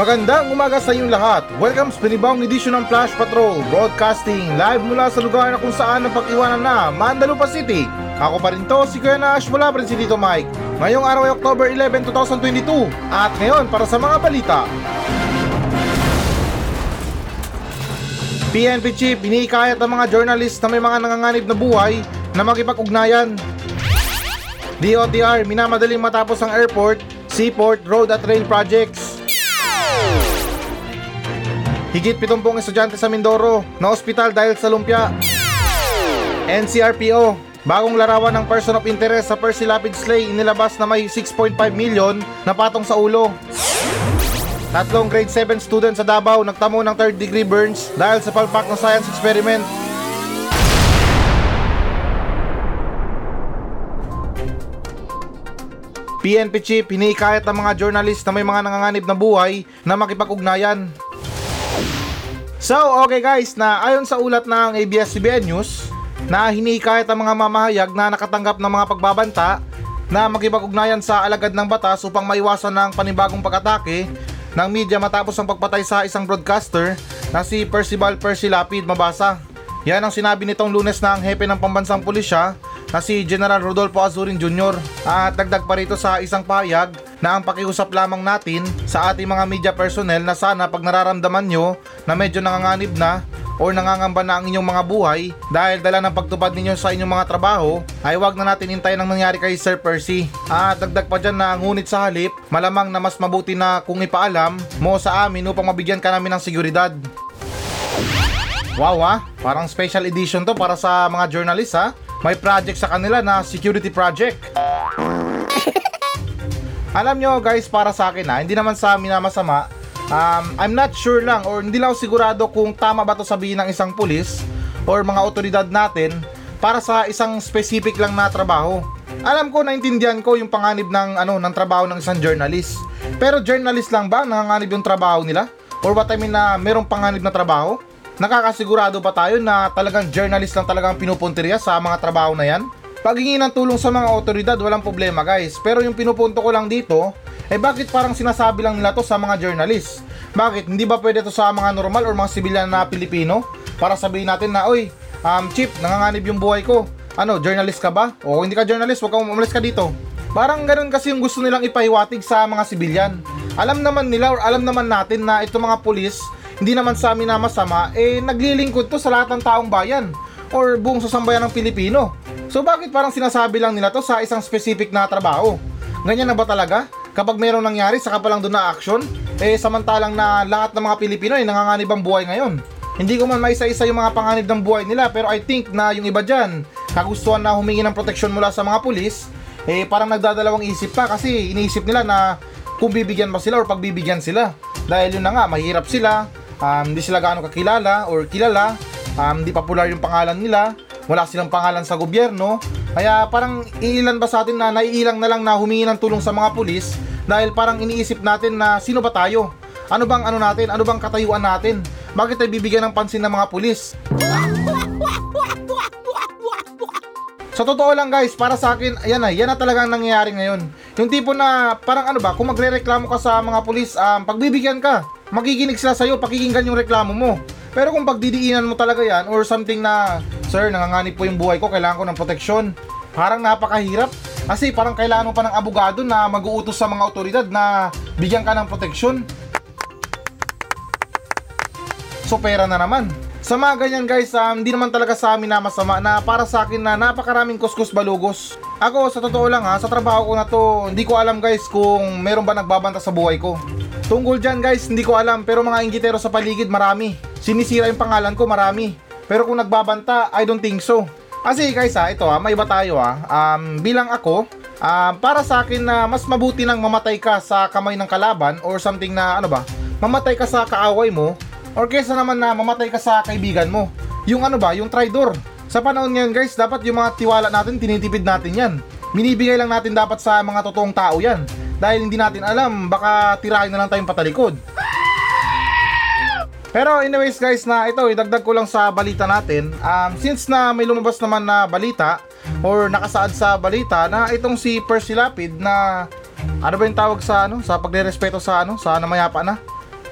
Magandang umaga sa inyong lahat. Welcome sa panibawang edisyon ng Flash Patrol Broadcasting live mula sa lugar na kung saan ang pag-iwanan na Mandalupa City. Ako pa rin to, si Kuya Nash mula pa rin si Tito Mike. Ngayong araw ay October 11, 2022. At ngayon para sa mga balita. PNP Chief, iniikayat ang mga journalist na may mga nanganganib na buhay na makipag-ugnayan. DOTR, minamadaling matapos ang airport, seaport, road at rail projects. Higit 70 estudyante sa Mindoro na ospital dahil sa lumpia. NCRPO, bagong larawan ng person of interest sa Percy Lapid Slay inilabas na may 6.5 million na patong sa ulo. Tatlong grade 7 student sa Davao nagtamo ng third degree burns dahil sa palpak ng science experiment. PNP Chief, hiniikayat ang mga journalist na may mga nanganganib na buhay na makipag-ugnayan. So, okay guys, na ayon sa ulat ng ABS-CBN News, na hinikayat ang mga mamahayag na nakatanggap ng mga pagbabanta na makipag-ugnayan sa alagad ng batas upang maiwasan ng panibagong pag-atake ng media matapos ang pagpatay sa isang broadcaster na si Percival Percy Lapid Mabasa. Yan ang sinabi nitong lunes ng hepe ng pambansang pulisya na si General Rodolfo Azurin Jr. At dagdag pa rito sa isang pahayag na ang pakiusap lamang natin sa ating mga media personnel na sana pag nararamdaman nyo na medyo nanganganib na or nangangamba na ang inyong mga buhay dahil dala ng pagtupad ninyo sa inyong mga trabaho ay wag na natin hintayin ang nangyari kay Sir Percy. At dagdag pa dyan na ngunit sa halip, malamang na mas mabuti na kung ipaalam mo sa amin upang mabigyan ka namin ng seguridad. Wow ah, parang special edition to para sa mga journalist ha. May project sa kanila na security project. Alam nyo guys, para sa akin ha, hindi naman sa amin na masama. Um, I'm not sure lang or hindi lang sigurado kung tama ba to sabihin ng isang pulis or mga otoridad natin para sa isang specific lang na trabaho. Alam ko, naintindihan ko yung panganib ng, ano, ng trabaho ng isang journalist. Pero journalist lang ba nanganganib yung trabaho nila? Or what I mean na merong panganib na trabaho? Nakakasigurado ba tayo na talagang journalist lang talagang pinupuntirya sa mga trabaho na yan? Paghingi ng tulong sa mga otoridad, walang problema guys. Pero yung pinupunto ko lang dito, eh bakit parang sinasabi lang nila to sa mga journalist? Bakit? Hindi ba pwede to sa mga normal or mga sibilyan na Pilipino? Para sabihin natin na, oy, um, Chip, nanganganib yung buhay ko. Ano, journalist ka ba? O hindi ka journalist, huwag kang umalis ka dito. Parang ganun kasi yung gusto nilang ipahiwatig sa mga sibilyan. Alam naman nila or alam naman natin na itong mga pulis, hindi naman sa amin na masama, eh naglilingkod to sa lahat ng taong bayan or buong sasambayan ng Pilipino. So bakit parang sinasabi lang nila to sa isang specific na trabaho? Ganyan na ba talaga? Kapag mayroong nangyari, saka pa lang doon na action? Eh samantalang na lahat ng mga Pilipino ay nanganganib ang buhay ngayon. Hindi ko man maisa-isa yung mga panganib ng buhay nila pero I think na yung iba dyan, kagustuhan na humingi ng proteksyon mula sa mga pulis, eh parang nagdadalawang isip pa kasi iniisip nila na kung bibigyan ba sila or pagbibigyan sila. Dahil yun na nga, mahirap sila, um, hindi sila gaano kakilala or kilala, um, hindi popular yung pangalan nila, wala silang pangalan sa gobyerno, kaya parang iilan ba sa atin na naiilang na lang na humingi ng tulong sa mga pulis dahil parang iniisip natin na sino ba tayo? Ano bang ano natin? Ano bang katayuan natin? Bakit tayo bibigyan ng pansin ng mga pulis? Sa totoo lang guys, para sa akin, ayan na, yan na talaga ang nangyayari ngayon. Yung tipo na, parang ano ba, kung magre-reklamo ka sa mga pulis, um, pagbibigyan ka, magiginig sila sa'yo, pakikinggan yung reklamo mo. Pero kung pagdidiinan mo talaga yan, or something na, Sir, nanganganib po yung buhay ko, kailangan ko ng proteksyon. Parang napakahirap. Kasi parang kailangan mo pa ng abogado na mag-uutos sa mga otoridad na bigyan ka ng proteksyon. So pera na naman. Sa mga ganyan guys, um, hindi naman talaga sa amin na masama na para sa akin na napakaraming kuskus balugos. Ako sa totoo lang ha, sa trabaho ko na to, hindi ko alam guys kung meron ba nagbabanta sa buhay ko. Tungkol dyan guys, hindi ko alam pero mga inggitero sa paligid marami. Sinisira yung pangalan ko marami. Pero kung nagbabanta, I don't think so. Kasi guys ha, ito ha, may iba tayo ha. Um, bilang ako, um, para sa akin na mas mabuti nang mamatay ka sa kamay ng kalaban or something na ano ba, mamatay ka sa kaaway mo or kesa naman na mamatay ka sa kaibigan mo. Yung ano ba, yung traidor. Sa panahon ngayon guys, dapat yung mga tiwala natin, tinitipid natin yan. Minibigay lang natin dapat sa mga totoong tao yan. Dahil hindi natin alam, baka tirahin na lang tayong patalikod. Pero anyways guys na ito idagdag ko lang sa balita natin um, Since na may lumabas naman na balita Or nakasaad sa balita na itong si Percy Lapid na Ano ba yung tawag sa ano? Sa pagre-respeto sa ano? Sa namayapa na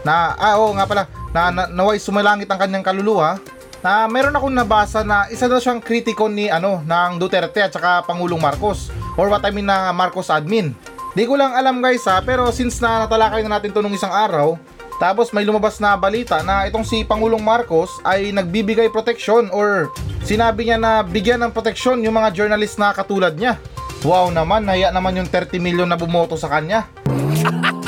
na ah oo nga pala na, na naway sumalangit ang kanyang kaluluwa na meron akong nabasa na isa daw siyang kritiko ni ano ng Duterte at saka Pangulong Marcos or what I mean na Marcos admin. Di ko lang alam guys ha pero since na natalakay na natin to nung isang araw tapos may lumabas na balita na itong si Pangulong Marcos ay nagbibigay proteksyon or sinabi niya na bigyan ng proteksyon yung mga journalist na katulad niya. Wow naman, naya naman yung 30 million na bumoto sa kanya.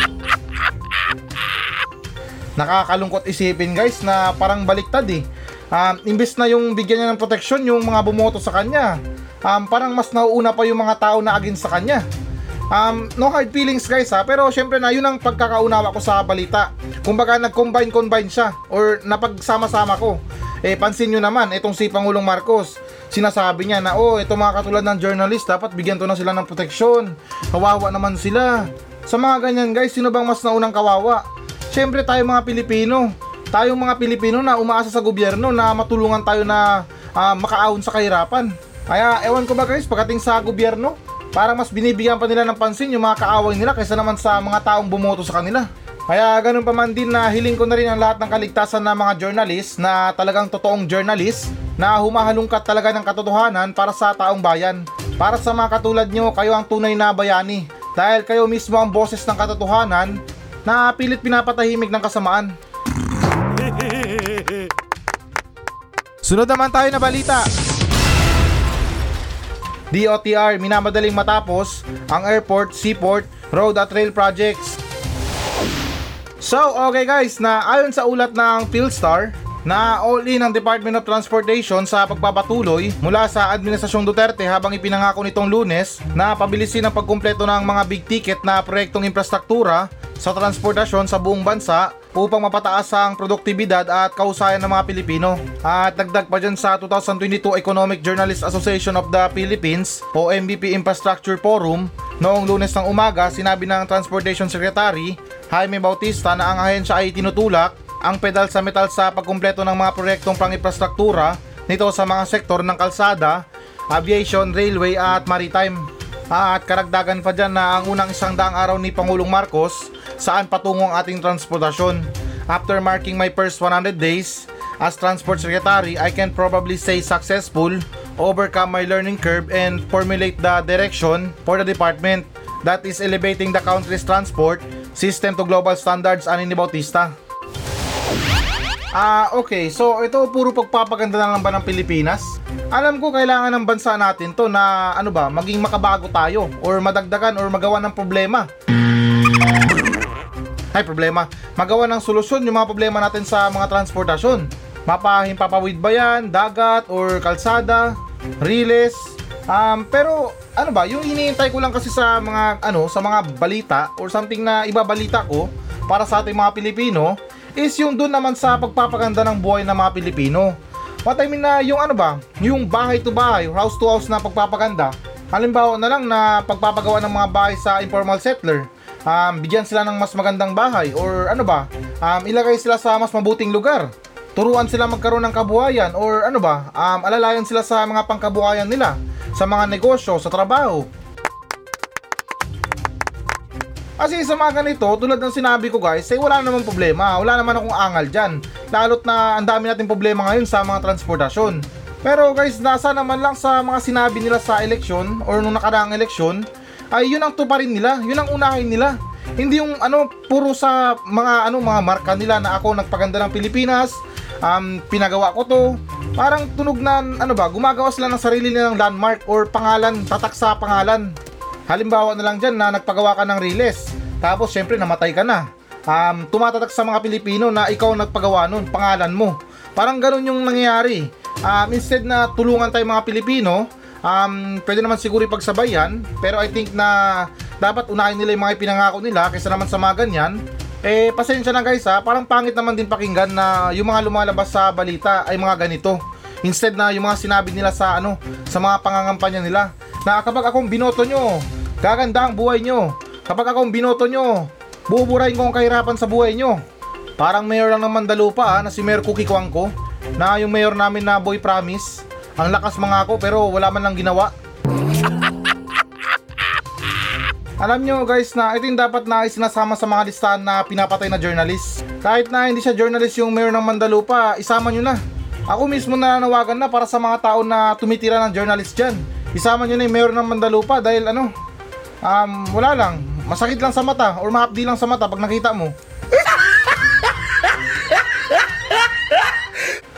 Nakakalungkot isipin guys na parang baliktad eh. Um, imbes na yung bigyan niya ng proteksyon yung mga bumoto sa kanya, um, parang mas nauuna pa yung mga tao na against sa kanya. Um, no hard feelings guys ha, pero syempre na yun ang pagkakaunawa ko sa balita. Kumbaga nag-combine-combine siya or napagsama-sama ko. Eh pansin nyo naman, itong si Pangulong Marcos, sinasabi niya na oh, ito mga katulad ng journalist, dapat bigyan to na sila ng proteksyon. Kawawa naman sila. Sa mga ganyan guys, sino bang mas naunang kawawa? Syempre tayo mga Pilipino. Tayong mga Pilipino na umaasa sa gobyerno na matulungan tayo na ah, makaahon sa kahirapan. Kaya ewan ko ba guys, pagdating sa gobyerno, parang mas binibigyan pa nila ng pansin yung mga kaaway nila kaysa naman sa mga taong bumoto sa kanila. Kaya ganun pa man din na hiling ko na rin ang lahat ng kaligtasan ng mga journalist na talagang totoong journalist na humahalungkat talaga ng katotohanan para sa taong bayan. Para sa mga katulad nyo, kayo ang tunay na bayani. Dahil kayo mismo ang boses ng katotohanan na pilit pinapatahimik ng kasamaan. Sunod naman tayo na balita. DOTR minamadaling matapos ang airport, seaport, road at rail projects. So, okay guys, na ayon sa ulat ng Philstar, na all in ang Department of Transportation sa pagpapatuloy mula sa Administrasyong Duterte habang ipinangako nitong lunes na pabilisin ang pagkumpleto ng mga big ticket na proyektong infrastruktura sa transportasyon sa buong bansa upang mapataas ang produktibidad at kausayan ng mga Pilipino. At dagdag pa dyan sa 2022 Economic Journalists Association of the Philippines o MVP Infrastructure Forum noong lunes ng umaga sinabi ng Transportation Secretary Jaime Bautista na ang ahensya ay tinutulak ang pedal sa metal sa pagkumpleto ng mga proyektong pang-infrastruktura nito sa mga sektor ng kalsada, aviation, railway at maritime. At karagdagan pa dyan na ang unang isang daang araw ni Pangulong Marcos saan patungo ang ating transportasyon. After marking my first 100 days as Transport Secretary, I can probably say successful, overcome my learning curve and formulate the direction for the department that is elevating the country's transport system to global standards ani ni Bautista. Ah, okay. So, ito puro pagpapaganda na lang ba ng Pilipinas? Alam ko kailangan ng bansa natin to na ano ba, maging makabago tayo or madagdagan or magawa ng problema. Ay, problema. Magawa ng solusyon yung mga problema natin sa mga transportasyon. Mapahimpapawid ba yan, dagat, or kalsada, riles. Um, pero ano ba, yung iniintay ko lang kasi sa mga ano, sa mga balita or something na ibabalita ko para sa ating mga Pilipino is yung doon naman sa pagpapaganda ng buhay ng mga Pilipino. What I mean na yung ano ba, yung bahay to bahay, house to house na pagpapaganda. Halimbawa na lang na pagpapagawa ng mga bahay sa informal settler. Um, bigyan sila ng mas magandang bahay or ano ba, um, ilagay sila sa mas mabuting lugar. Turuan sila magkaroon ng kabuhayan or ano ba, um, alalayan sila sa mga pangkabuhayan nila, sa mga negosyo, sa trabaho. Kasi sa mga ganito, tulad ng sinabi ko guys, ay wala namang problema. Wala naman akong angal dyan. Lalo't na ang dami nating problema ngayon sa mga transportasyon. Pero guys, nasa naman lang sa mga sinabi nila sa eleksyon or nung nakaraang eleksyon, ay yun ang tuparin nila, yun ang unahin nila. Hindi yung ano, puro sa mga ano, mga marka nila na ako nagpaganda ng Pilipinas, um, pinagawa ko to. Parang tunog na, ano ba, gumagawa sila ng sarili nilang landmark or pangalan, tatak sa pangalan. Halimbawa na lang dyan na nagpagawa ka ng riles. Tapos syempre namatay ka na. Um, tumatatak sa mga Pilipino na ikaw nagpagawa nun, pangalan mo. Parang ganun yung nangyayari. Um, instead na tulungan tayo mga Pilipino, um, pwede naman siguro ipagsabayan. Pero I think na dapat unahin nila yung mga ipinangako nila kaysa naman sa mga ganyan. Eh, pasensya na guys ha, parang pangit naman din pakinggan na yung mga lumalabas sa balita ay mga ganito. Instead na yung mga sinabi nila sa ano, sa mga pangangampanya nila na kapag akong binoto nyo, gaganda ang buhay nyo. Kapag akong binoto nyo, buburahin ko ang kahirapan sa buhay nyo. Parang mayor lang ng Mandalupa ha, na si Mayor Cookie Kwangko, na yung mayor namin na Boy Promise, ang lakas mga ako pero wala man lang ginawa. Alam nyo guys na ito yung dapat na isinasama sa mga listahan na pinapatay na journalist. Kahit na hindi siya journalist yung mayor ng Mandalupa, isama nyo na. Ako mismo nananawagan na para sa mga tao na tumitira ng journalist dyan. Isama nyo na yung mayor ng Mandalupa dahil ano, um, wala lang. Masakit lang sa mata or mahapdi lang sa mata pag nakita mo.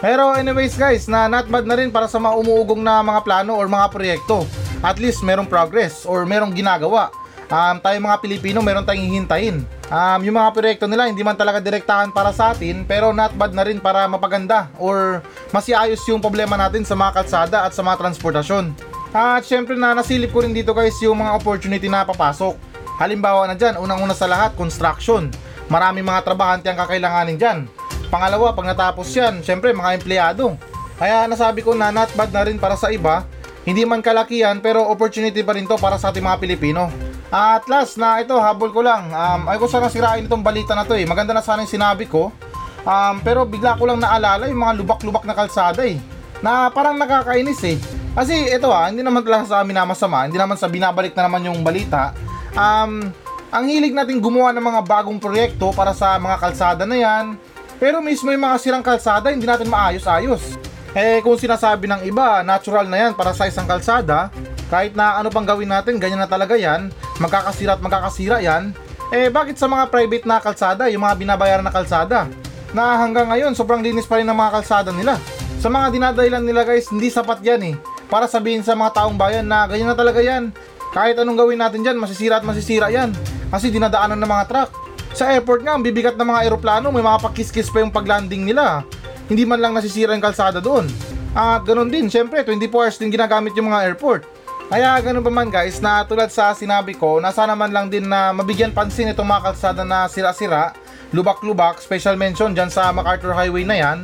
Pero anyways guys, na not bad na rin para sa mga umuugong na mga plano or mga proyekto. At least merong progress or merong ginagawa. Um, tayo mga Pilipino, meron tayong hihintayin. Um, yung mga proyekto nila, hindi man talaga direktahan para sa atin, pero not bad na rin para mapaganda or masiayos yung problema natin sa mga kalsada at sa mga transportasyon. At syempre na nasilip ko rin dito guys yung mga opportunity na papasok. Halimbawa na dyan, unang-una sa lahat, construction. Maraming mga trabahante ang kakailanganin dyan. Pangalawa, pag natapos yan, syempre mga empleyado. Kaya nasabi ko na not bad na rin para sa iba, hindi man kalakihan pero opportunity pa rin to para sa ating mga Pilipino. At last na ito, habol ko lang. Um, ay ko sana sirain itong balita na to eh. Maganda na sana yung sinabi ko. Um, pero bigla ko lang naalala yung mga lubak-lubak na kalsada eh. Na parang nakakainis eh. Kasi ito ah, hindi naman talaga sa amin na masama. Hindi naman sa binabalik na naman yung balita. Um, ang hilig natin gumawa ng mga bagong proyekto para sa mga kalsada na yan. Pero mismo yung mga sirang kalsada, hindi natin maayos-ayos. Eh kung sinasabi ng iba, natural na yan para sa isang kalsada, kahit na ano pang gawin natin, ganyan na talaga yan, magkakasira at magkakasira yan, eh bakit sa mga private na kalsada, yung mga binabayaran na kalsada, na hanggang ngayon sobrang linis pa rin ng mga kalsada nila. Sa mga dinadahilan nila guys, hindi sapat yan eh, para sabihin sa mga taong bayan na ganyan na talaga yan. Kahit anong gawin natin dyan, masisira at masisira yan, kasi dinadaanan ng mga truck. Sa airport nga, ang bibigat ng mga eroplano, may mga pakiskis pa yung paglanding nila. Hindi man lang nasisira yung kalsada doon. At ganun din, syempre, 24 hours din ginagamit yung mga airport. Kaya ganun pa man guys, na tulad sa sinabi ko, nasa naman lang din na mabigyan pansin itong mga kalsada na sira-sira, lubak-lubak, special mention dyan sa MacArthur Highway na yan,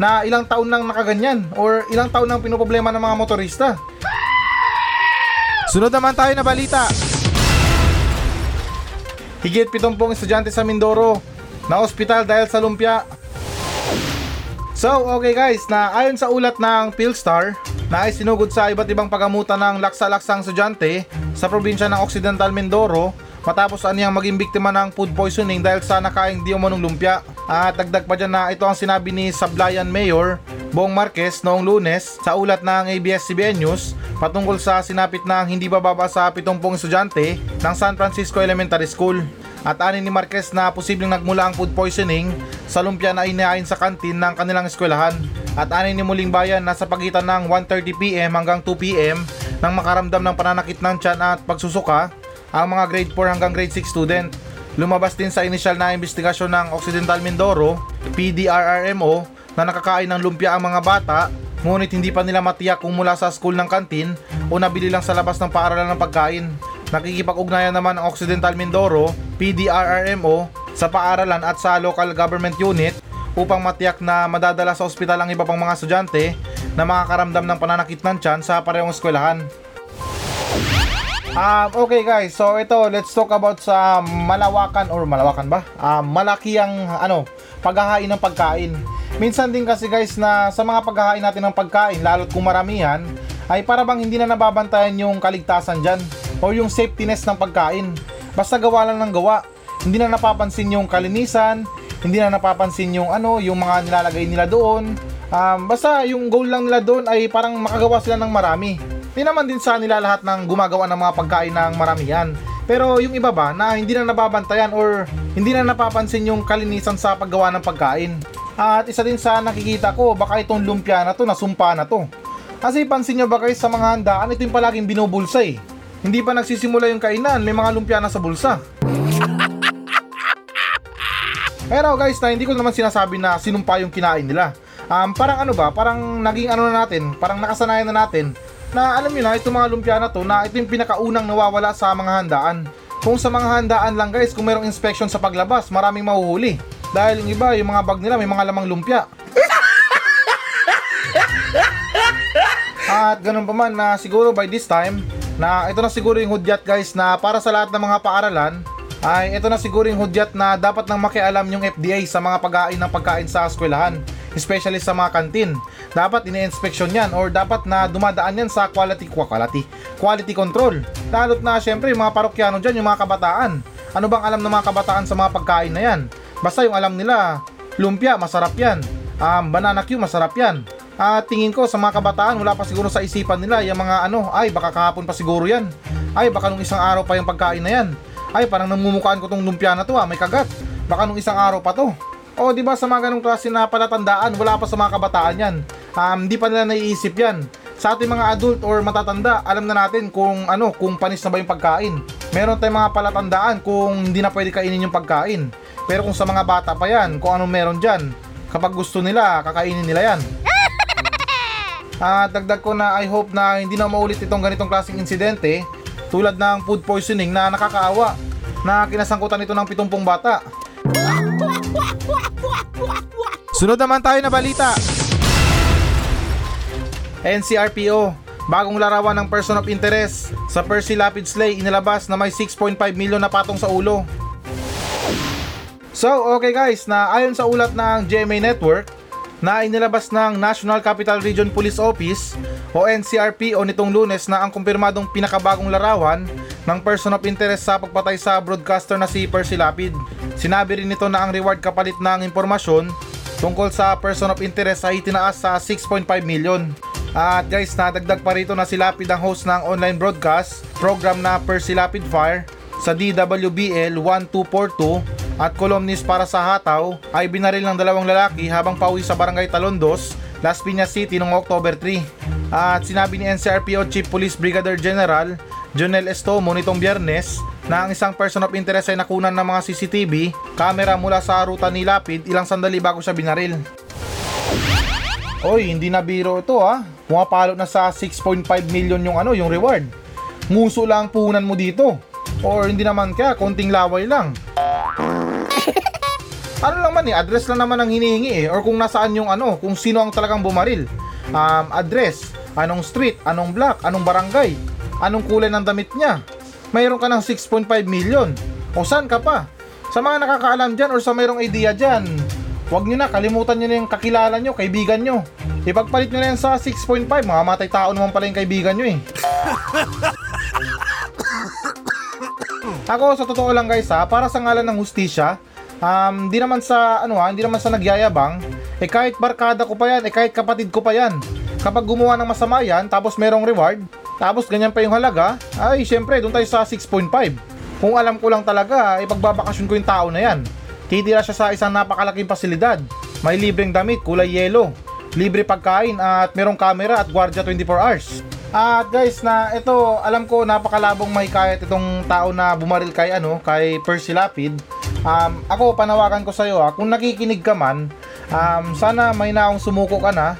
na ilang taon nang nakaganyan, or ilang taon nang pinoproblema ng mga motorista. Sunod naman tayo na balita. Higit 70 estudyante sa Mindoro na ospital dahil sa lumpia. So, okay guys, na ayon sa ulat ng Philstar, na isinugod sa iba't ibang pagamutan ng laksa-laksang estudyante sa probinsya ng Occidental Mindoro matapos aniyang maging biktima ng food poisoning dahil sa nakaing di umanong lumpia. At dagdag pa dyan na ito ang sinabi ni Sablayan Mayor Bong Marquez noong lunes sa ulat ng ABS-CBN News patungkol sa sinapit ng hindi bababa sa 70 estudyante ng San Francisco Elementary School. At ani ni Marquez na posibleng nagmula ang food poisoning sa lumpia na inain sa kantin ng kanilang eskwelahan. At ani ni Muling Bayan na sa pagitan ng 1.30pm hanggang 2pm nang makaramdam ng pananakit ng tiyan at pagsusuka ang mga grade 4 hanggang grade 6 student. Lumabas din sa initial na investigasyon ng Occidental Mindoro, PDRRMO, na nakakain ng lumpia ang mga bata, ngunit hindi pa nila matiyak kung mula sa school ng kantin o nabili lang sa labas ng paaralan ng pagkain. Nakikipag-ugnayan naman ang Occidental Mindoro, PDRRMO, sa paaralan at sa local government unit upang matiyak na madadala sa ospital ang iba pang mga estudyante na makakaramdam ng pananakit ng tiyan sa parehong eskwelahan. Um, okay guys, so ito, let's talk about sa malawakan or malawakan ba? Um, malaki ang ano, paghahain ng pagkain. Minsan din kasi guys na sa mga paghahain natin ng pagkain, lalo't kung maramihan, ay para bang hindi na nababantayan yung kaligtasan dyan o yung safetyness ng pagkain. Basta gawa lang ng gawa. Hindi na napapansin yung kalinisan, hindi na napapansin yung ano, yung mga nilalagay nila doon. Um, basta yung goal lang nila doon ay parang makagawa sila ng marami. Hindi naman din sa nila lahat ng gumagawa ng mga pagkain ng maramihan. Pero yung iba ba na hindi na nababantayan or hindi na napapansin yung kalinisan sa paggawa ng pagkain. At isa din sa nakikita ko, baka itong lumpia na to, nasumpa na to. Kasi pansin nyo ba guys sa mga handaan, ito yung palaging binubulsa eh. Hindi pa nagsisimula yung kainan, may mga lumpia na sa bulsa. Pero guys, na hindi ko naman sinasabi na sinumpa yung kinain nila. Um, parang ano ba, parang naging ano na natin, parang nakasanayan na natin na alam niyo na itong mga lumpia na to na ito yung pinakaunang nawawala sa mga handaan. Kung sa mga handaan lang guys, kung merong inspection sa paglabas, maraming mahuhuli. Dahil yung iba, yung mga bag nila may mga lamang lumpia. At ganun pa man na siguro by this time, na ito na siguro yung hudyat guys na para sa lahat ng mga paaralan, ay ito na siguro yung hudyat na dapat nang makialam yung FDA sa mga pagkain ng pagkain sa eskwelahan. Especially sa mga kantin. Dapat ine-inspection yan or dapat na dumadaan yan sa quality, quality, quality control. Lalo't na syempre yung mga parokyano dyan, yung mga kabataan. Ano bang alam ng mga kabataan sa mga pagkain na yan? Basta yung alam nila, lumpia, masarap yan. Um, banana Q, masarap yan. At tingin ko sa mga kabataan, wala pa siguro sa isipan nila yung mga ano, ay baka kahapon pa siguro yan. Ay baka nung isang araw pa yung pagkain na yan. Ay parang namumukaan ko tong lumpia na to ah, may kagat. Baka nung isang araw pa to. O di ba sa mga ganong klase na palatandaan, wala pa sa mga kabataan yan. Um, di pa nila naiisip yan. Sa ating mga adult or matatanda, alam na natin kung ano, kung panis na ba yung pagkain. Meron tayong mga palatandaan kung hindi na pwede kainin yung pagkain. Pero kung sa mga bata pa yan, kung anong meron dyan, kapag gusto nila, kakainin nila yan. At dagdag ko na I hope na hindi na maulit itong ganitong klaseng insidente tulad ng food poisoning na nakakaawa na kinasangkutan ito ng 70 bata. Sunod naman tayo na balita. NCRPO, bagong larawan ng person of interest sa Percy Lapid Slay inilabas na may 6.5 milyon na patong sa ulo. So, okay guys, na ayon sa ulat ng GMA Network, na inilabas ng National Capital Region Police Office o NCRPO nitong lunes na ang kumpirmadong pinakabagong larawan ng person of interest sa pagpatay sa broadcaster na si Percy Lapid. Sinabi rin nito na ang reward kapalit ng impormasyon tungkol sa person of interest ay itinaas sa 6.5 million. At guys, nadagdag pa rito na si Lapid ang host ng online broadcast program na Percy Lapid Fire sa DWBL 1242 at columnist para sa Hataw ay binaril ng dalawang lalaki habang pauwi sa barangay Talondos, Las Piñas City noong October 3. At sinabi ni NCRPO Chief Police Brigadier General Jonel Estomo nitong biyernes na ang isang person of interest ay nakunan ng mga CCTV camera mula sa ruta ni Lapid ilang sandali bago siya binaril. Oy, hindi na biro ito ha. Pumapalo na sa 6.5 million yung ano, yung reward. Nguso lang ang puhunan mo dito. Or hindi naman kaya, konting laway lang. ano lang man eh, address lang naman ang hinihingi eh. Or kung nasaan yung ano, kung sino ang talagang bumaril. Um, address, anong street, anong block, anong barangay, anong kulay ng damit niya. Mayroon ka ng 6.5 million. O saan ka pa? Sa mga nakakaalam dyan or sa mayroong idea dyan, Huwag nyo na, kalimutan nyo na yung kakilala nyo, kaibigan nyo. Ipagpalit nyo na yan sa 6.5, mga matay tao naman pala yung kaibigan nyo eh. Ako sa totoo lang guys ha, para sa ngalan ng hustisya, um, di naman sa ano ha, hindi naman sa nagyayabang, eh kahit barkada ko pa yan, eh kahit kapatid ko pa yan. Kapag gumawa ng masama yan, tapos merong reward, tapos ganyan pa yung halaga, ay syempre doon tayo sa 6.5. Kung alam ko lang talaga, ipagbabakasyon ko yung tao na yan. Titira siya sa isang napakalaking pasilidad. May libreng damit, kulay yellow, libre pagkain at merong camera at gwardiya 24 hours. At guys, na ito, alam ko napakalabong mahikayat itong tao na bumaril kay ano, kay Percy Lapid. Um, ako panawagan ko sa iyo ha, kung nakikinig ka man, um, sana may naong sumuko ka na.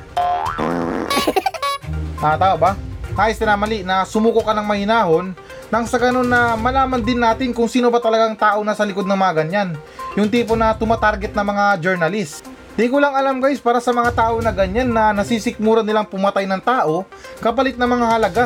ah, tama ba? Ayos na mali na sumuko ka ng mahinahon nang sa ganun na malaman din natin kung sino ba talagang tao na sa likod ng mga ganyan. Yung tipo na tumatarget na mga journalist. Di ko lang alam guys para sa mga tao na ganyan na nasisikmura nilang pumatay ng tao kapalit ng mga halaga.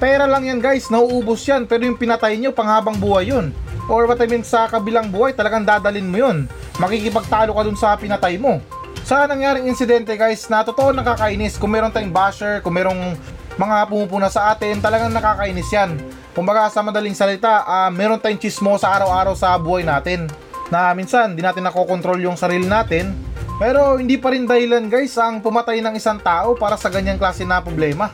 Pera lang yan guys, nauubos yan pero yung pinatay nyo panghabang buhay yun. Or what I mean sa kabilang buhay talagang dadalin mo yun. Makikipagtalo ka dun sa pinatay mo. Sa nangyaring insidente guys na totoo nakakainis kung meron tayong basher, kung merong mga pumupuna sa atin, talagang nakakainis yan. Kumbaga sa madaling salita, uh, meron tayong chismo sa araw-araw sa buhay natin. Na minsan, di natin nakokontrol yung sarili natin pero hindi pa rin dahilan guys ang pumatay ng isang tao para sa ganyang klase na problema.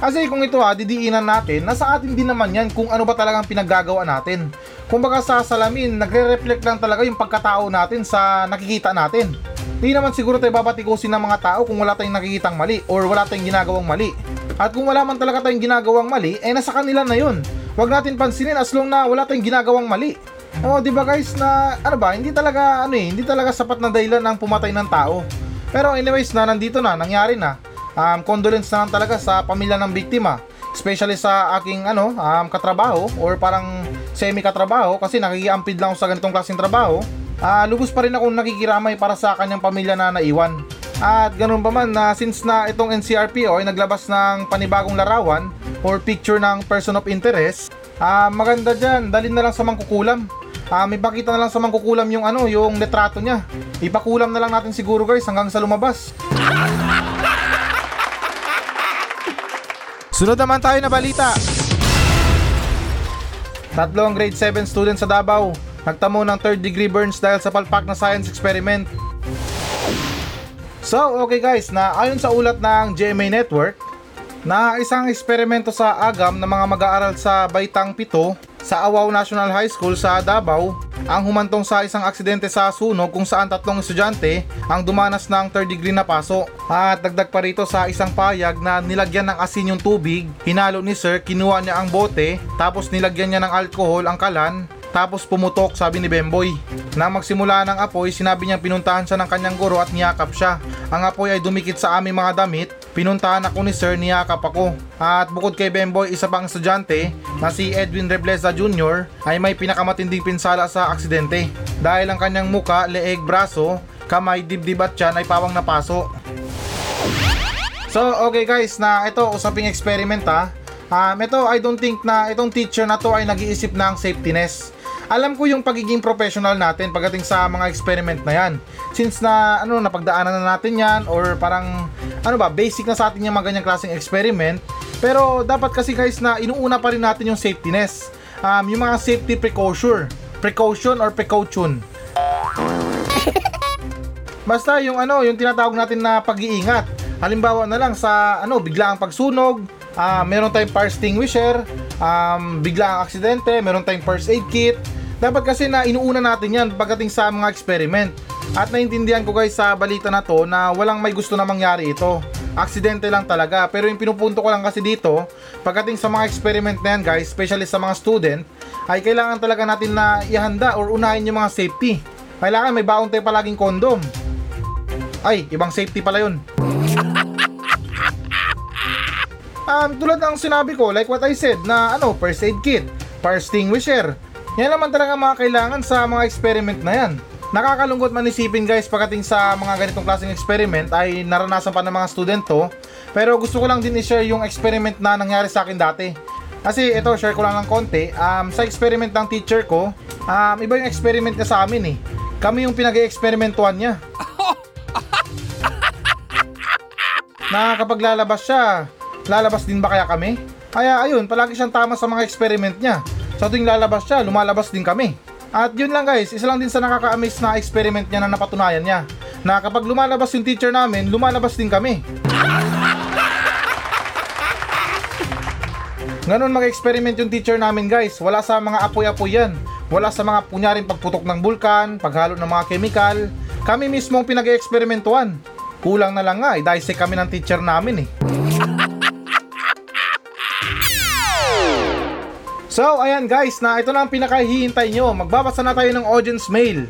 Kasi kung ito ha, didiinan natin, nasa atin din naman yan kung ano ba talagang pinaggagawa natin. Kung baga sa salamin, nagre-reflect lang talaga yung pagkatao natin sa nakikita natin. Hindi naman siguro tayo babatikusin ng mga tao kung wala tayong nakikitang mali or wala tayong ginagawang mali. At kung wala man talaga tayong ginagawang mali, eh nasa kanila na yun. Huwag natin pansinin as long na wala tayong ginagawang mali. Oh, 'di ba guys na ano ba, hindi talaga ano eh, hindi talaga sapat na dahilan ng pumatay ng tao. Pero anyways na nandito na, nangyari na. Um, condolence na lang talaga sa pamilya ng biktima. Especially sa aking ano, um, katrabaho or parang semi katrabaho kasi nakikiampid lang ako sa ganitong klaseng trabaho. Uh, lubos pa rin akong nakikiramay para sa kanyang pamilya na naiwan. At ganun pa man na since na itong NCRPO ay naglabas ng panibagong larawan or picture ng person of interest, uh, maganda dyan, dalhin na lang sa mangkukulam Ah, may pakita na lang sa mangkukulam yung ano, yung litrato niya. Ipakulam na lang natin siguro guys hanggang sa lumabas. Sunod naman tayo na balita. Tatlong grade 7 students sa Davao nagtamo ng third degree burns dahil sa palpak na science experiment. So, okay guys, na ayon sa ulat ng GMA Network, na isang eksperimento sa agam ng mga mag-aaral sa Baitang Pito sa Awaw National High School sa Davao ang humantong sa isang aksidente sa sunog kung saan tatlong estudyante ang dumanas ng third degree na paso. At dagdag pa rito sa isang payag na nilagyan ng asin yung tubig, hinalo ni sir, kinuha niya ang bote, tapos nilagyan niya ng alcohol ang kalan, tapos pumutok sabi ni Bemboy. Nang magsimula ng apoy, sinabi niyang pinuntahan siya ng kanyang guro at niyakap siya. Ang apoy ay dumikit sa aming mga damit, pinuntahan ako ni sir, niyakap ako. At bukod kay Bemboy, isa pang estudyante na si Edwin Rebleza Jr. ay may pinakamatinding pinsala sa aksidente. Dahil ang kanyang muka, leeg, braso, kamay, dibdib at tiyan ay pawang napaso. So, okay guys, na ito usaping experiment ha. Um, ito, I don't think na itong teacher na to ay nag-iisip ng safetyness. Alam ko yung pagiging professional natin pagdating sa mga experiment na yan. Since na ano napagdaanan na natin yan or parang ano ba, basic na sa atin yung mga ganyang klaseng experiment. Pero dapat kasi guys na inuuna pa rin natin yung safetyness. Um, yung mga safety precaution. Precaution or precaution. Basta yung ano, yung tinatawag natin na pag-iingat. Halimbawa na lang sa ano, biglaang pagsunog, ah meron tayong fire extinguisher, um, biglaang aksidente, meron tayong first aid kit. Dapat kasi na inuuna natin yan pagdating sa mga experiment. At naintindihan ko guys sa balita na to na walang may gusto na mangyari ito. Aksidente lang talaga. Pero yung pinupunto ko lang kasi dito, pagdating sa mga experiment na yan guys, especially sa mga student, ay kailangan talaga natin na ihanda or unahin yung mga safety. Kailangan may baon tayo palaging kondom. Ay, ibang safety pala yun. Um, tulad ng sinabi ko, like what I said, na ano, first aid kit, fire extinguisher. Yan naman talaga mga kailangan sa mga experiment na yan. Nakakalungkot man isipin guys pagdating sa mga ganitong klaseng experiment ay naranasan pa ng mga student to. Pero gusto ko lang din i-share yung experiment na nangyari sa akin dati. Kasi ito, share ko lang ng konti. Um, sa experiment ng teacher ko, um, iba yung experiment niya sa amin eh. Kami yung pinag-experimentuhan niya. na kapag lalabas siya, lalabas din ba kaya kami? Kaya ayun, palagi siyang tama sa mga experiment niya. Sa tuwing lalabas siya, lumalabas din kami. At yun lang guys, isa lang din sa nakaka-amaze na experiment niya na napatunayan niya. Na kapag lumalabas yung teacher namin, lumalabas din kami. Ganon mag-experiment yung teacher namin guys. Wala sa mga apoy-apoy yan. Wala sa mga punyaring pagputok ng bulkan, paghalo ng mga chemical. Kami mismo ang pinag-experimentuhan. Kulang na lang nga, i-dissect kami ng teacher namin eh. So, ayan guys, na ito na ang pinakahihintay nyo. Magbabasa na tayo ng audience mail.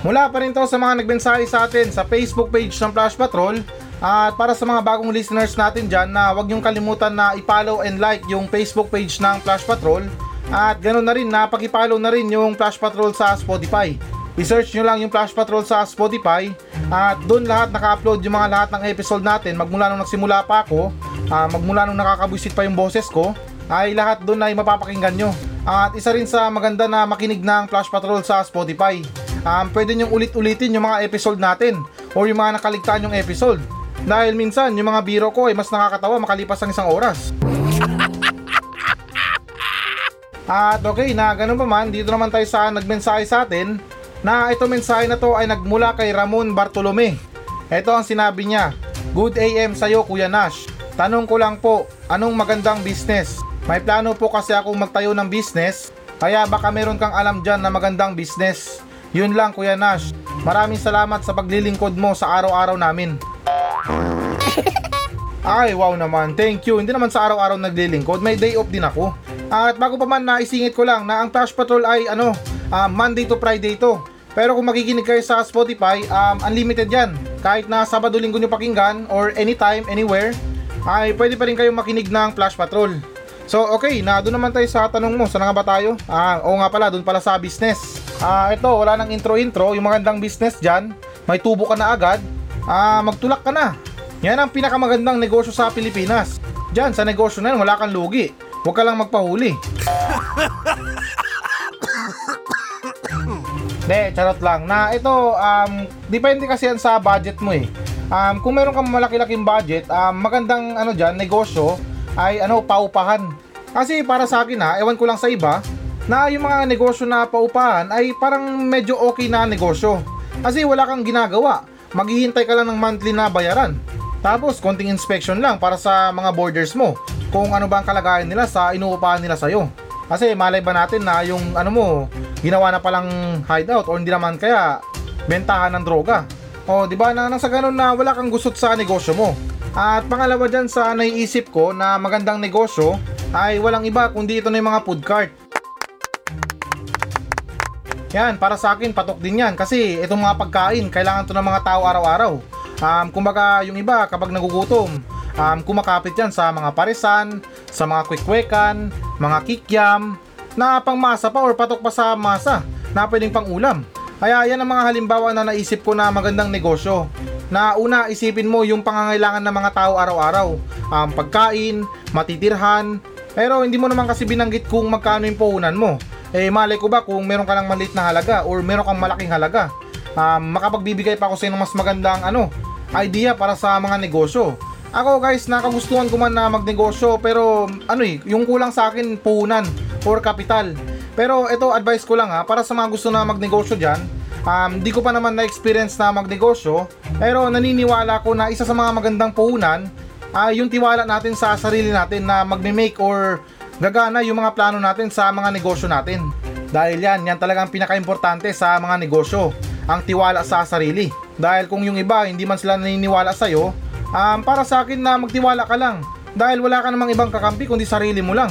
Mula pa rin to sa mga nagbensahe sa atin sa Facebook page ng Flash Patrol. At para sa mga bagong listeners natin dyan na huwag niyong kalimutan na i-follow and like yung Facebook page ng Flash Patrol. At ganoon na rin na pag-follow na rin yung Flash Patrol sa Spotify. I-search nyo lang yung Flash Patrol sa Spotify at doon lahat naka-upload yung mga lahat ng episode natin magmula nung nagsimula pa ako, uh, magmula nung nakakabuisit pa yung boses ko, ay lahat doon ay mapapakinggan nyo. At isa rin sa maganda na makinig ng Flash Patrol sa Spotify. Um, pwede nyo ulit-ulitin yung mga episode natin o yung mga nakaligtaan yung episode. Dahil minsan yung mga biro ko ay mas nakakatawa makalipas ang isang oras. At okay na ganun pa man, dito naman tayo sa nagmensahe sa atin na ito mensahe na to ay nagmula kay Ramon Bartolome. Ito ang sinabi niya, Good AM sa'yo Kuya Nash. Tanong ko lang po, anong magandang business? May plano po kasi akong magtayo ng business, kaya baka meron kang alam dyan na magandang business. Yun lang Kuya Nash. Maraming salamat sa paglilingkod mo sa araw-araw namin. Ay, wow naman. Thank you. Hindi naman sa araw-araw naglilingkod. May day off din ako. At bago pa man naisingit ko lang na ang Flash Patrol ay ano, uh, Monday to Friday to. Pero kung makikinig kayo sa Spotify, um, unlimited yan. Kahit na Sabado Linggo nyo pakinggan or anytime, anywhere, ay pwede pa rin kayong makinig ng Flash Patrol. So okay, na doon naman tayo sa tanong mo, saan nga ba tayo? Ah, oo nga pala, doon pala sa business. Ah, ito, wala nang intro-intro, yung magandang business dyan, may tubo ka na agad, ah, magtulak ka na. Yan ang pinakamagandang negosyo sa Pilipinas. Diyan, sa negosyo na yan, wala kang lugi. huwag ka lang magpahuli. De, charot lang. Na ito, um, depende kasi yan sa budget mo eh. Um, kung meron kang malaki-laking budget, um, magandang ano dyan, negosyo, ay ano, paupahan. Kasi para sa akin ha, ewan ko lang sa iba, na yung mga negosyo na paupahan ay parang medyo okay na negosyo. Kasi wala kang ginagawa. Maghihintay ka lang ng monthly na bayaran. Tapos, konting inspection lang para sa mga borders mo. Kung ano ba ang kalagayan nila sa inuupahan nila sa'yo. Kasi malay ba natin na yung ano mo, ginawa na palang hideout or hindi naman kaya bentahan ng droga. O, di ba na nang sa ganun na wala kang gusot sa negosyo mo. At pangalawa dyan sa naiisip ko na magandang negosyo ay walang iba kundi ito na yung mga food cart. Yan, para sa akin, patok din yan. Kasi itong mga pagkain, kailangan to ng mga tao araw-araw. Um, kumbaga, yung iba, kapag nagugutom, um, kumakapit yan sa mga parisan, sa mga kwekwekan, mga kikyam, na pangmasa pa or patok pa sa masa na pwedeng pang ulam. Kaya yan ang mga halimbawa na naisip ko na magandang negosyo. Na una, isipin mo yung pangangailangan ng mga tao araw-araw. Um, pagkain, matitirhan, pero hindi mo naman kasi binanggit kung magkano yung puhunan mo. Eh malay ko ba kung meron ka lang maliit na halaga or meron kang malaking halaga. Um, makapagbibigay pa ako sa inyo ng mas magandang ano, idea para sa mga negosyo. Ako guys, nakagustuhan ko man na magnegosyo pero ano eh, yung kulang sa akin puhunan or kapital. Pero ito advice ko lang ha, para sa mga gusto na magnegosyo dyan, um, di ko pa naman na-experience na magnegosyo, pero naniniwala ko na isa sa mga magandang puhunan ay yung tiwala natin sa sarili natin na magme-make or gagana yung mga plano natin sa mga negosyo natin. Dahil yan, yan talagang pinaka-importante sa mga negosyo, ang tiwala sa sarili. Dahil kung yung iba hindi man sila naniniwala sa'yo, um, para sa akin na magtiwala ka lang. Dahil wala ka namang ibang kakampi kundi sarili mo lang.